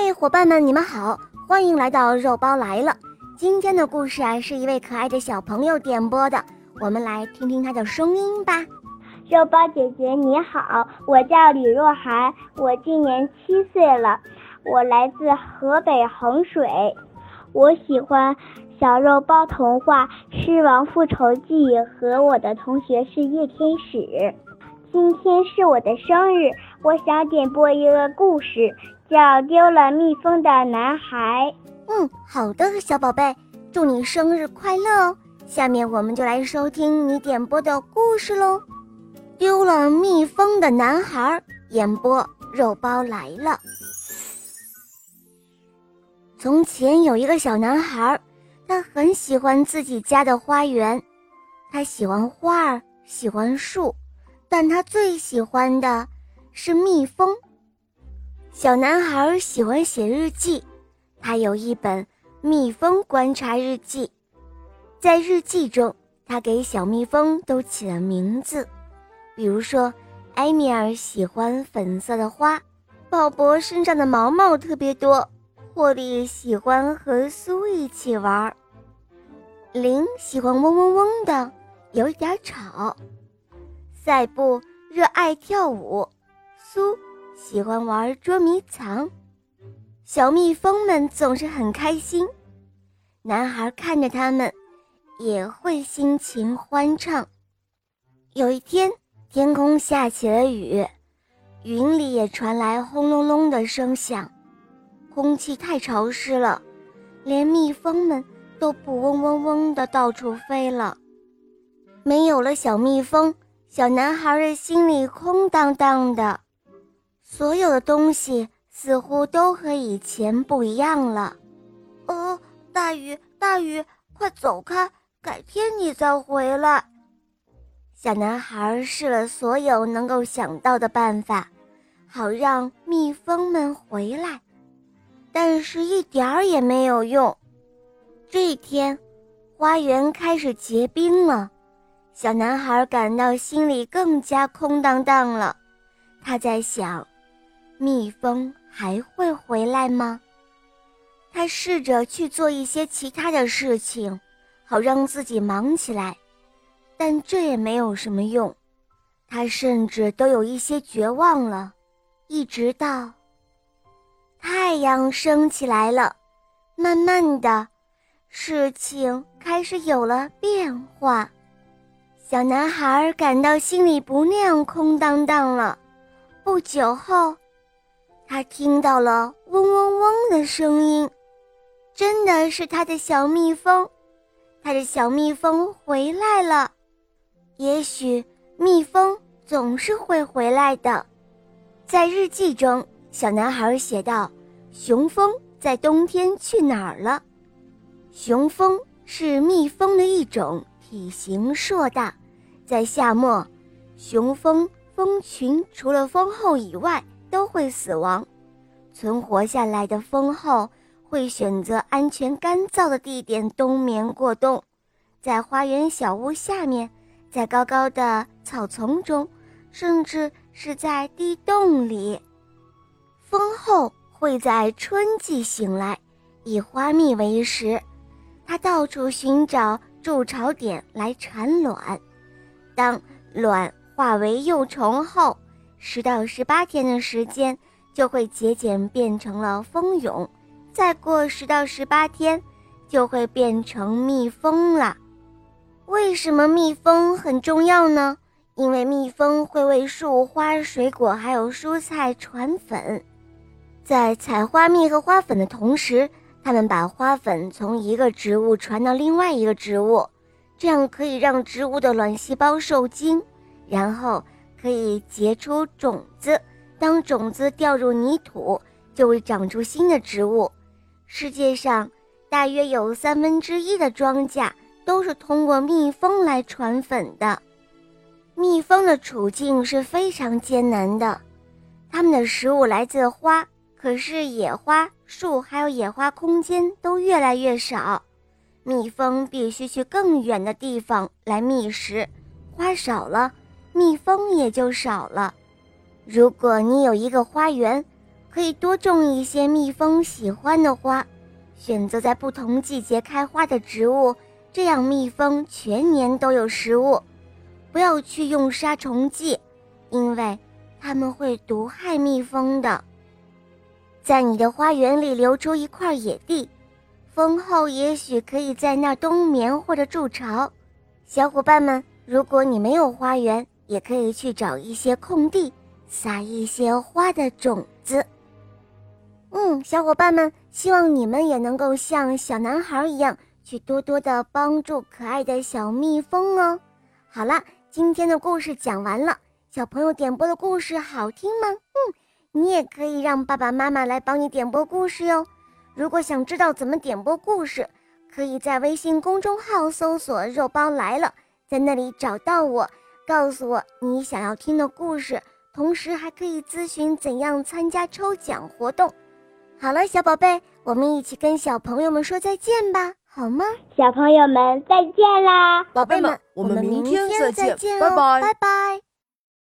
嘿，伙伴们，你们好，欢迎来到肉包来了。今天的故事啊，是一位可爱的小朋友点播的，我们来听听他的声音吧。肉包姐姐你好，我叫李若涵，我今年七岁了，我来自河北衡水，我喜欢小肉包童话《狮王复仇记》和我的同学是叶天使。今天是我的生日，我想点播一个故事，叫《丢了蜜蜂的男孩》。嗯，好的，小宝贝，祝你生日快乐哦！下面我们就来收听你点播的故事喽，《丢了蜜蜂的男孩》演播肉包来了。从前有一个小男孩，他很喜欢自己家的花园，他喜欢花儿，喜欢树。但他最喜欢的是蜜蜂。小男孩喜欢写日记，他有一本蜜蜂观察日记。在日记中，他给小蜜蜂都起了名字，比如说，埃米尔喜欢粉色的花，鲍勃身上的毛毛特别多，霍利喜欢和苏一起玩，林喜欢嗡嗡嗡的，有点吵。赛布热爱跳舞，苏喜欢玩捉迷藏，小蜜蜂们总是很开心。男孩看着他们，也会心情欢畅。有一天，天空下起了雨，云里也传来轰隆隆的声响，空气太潮湿了，连蜜蜂们都不嗡嗡嗡的到处飞了。没有了小蜜蜂。小男孩的心里空荡荡的，所有的东西似乎都和以前不一样了。哦，大雨，大雨，快走开！改天你再回来。小男孩试了所有能够想到的办法，好让蜜蜂们回来，但是一点儿也没有用。这一天，花园开始结冰了。小男孩感到心里更加空荡荡了，他在想：蜜蜂还会回来吗？他试着去做一些其他的事情，好让自己忙起来，但这也没有什么用。他甚至都有一些绝望了。一直到太阳升起来了，慢慢的，事情开始有了变化。小男孩感到心里不那样空荡荡了。不久后，他听到了嗡嗡嗡的声音，真的是他的小蜜蜂，他的小蜜蜂回来了。也许蜜蜂总是会回来的。在日记中，小男孩写道：“雄蜂在冬天去哪儿了？”雄蜂是蜜蜂的一种。体型硕大，在夏末，雄蜂蜂群除了蜂后以外都会死亡。存活下来的蜂后会选择安全干燥的地点冬眠过冬，在花园小屋下面，在高高的草丛中，甚至是在地洞里。蜂后会在春季醒来，以花蜜为食，它到处寻找。筑巢点来产卵，当卵化为幼虫后，十到十八天的时间就会节俭变成了蜂蛹，再过十到十八天就会变成蜜蜂了。为什么蜜蜂很重要呢？因为蜜蜂会为树花、水果还有蔬菜传粉，在采花蜜和花粉的同时。它们把花粉从一个植物传到另外一个植物，这样可以让植物的卵细胞受精，然后可以结出种子。当种子掉入泥土，就会长出新的植物。世界上大约有三分之一的庄稼都是通过蜜蜂来传粉的。蜜蜂的处境是非常艰难的，它们的食物来自花。可是野花、树还有野花空间都越来越少，蜜蜂必须去更远的地方来觅食。花少了，蜜蜂也就少了。如果你有一个花园，可以多种一些蜜蜂喜欢的花，选择在不同季节开花的植物，这样蜜蜂全年都有食物。不要去用杀虫剂，因为它们会毒害蜜蜂的。在你的花园里留出一块野地，蜂后也许可以在那儿冬眠或者筑巢。小伙伴们，如果你没有花园，也可以去找一些空地，撒一些花的种子。嗯，小伙伴们，希望你们也能够像小男孩一样，去多多的帮助可爱的小蜜蜂哦。好了，今天的故事讲完了，小朋友点播的故事好听吗？嗯。你也可以让爸爸妈妈来帮你点播故事哟。如果想知道怎么点播故事，可以在微信公众号搜索“肉包来了”，在那里找到我，告诉我你想要听的故事，同时还可以咨询怎样参加抽奖活动。好了，小宝贝，我们一起跟小朋友们说再见吧，好吗？小朋友们再见啦，宝贝们，我们明天再见，拜拜，拜拜。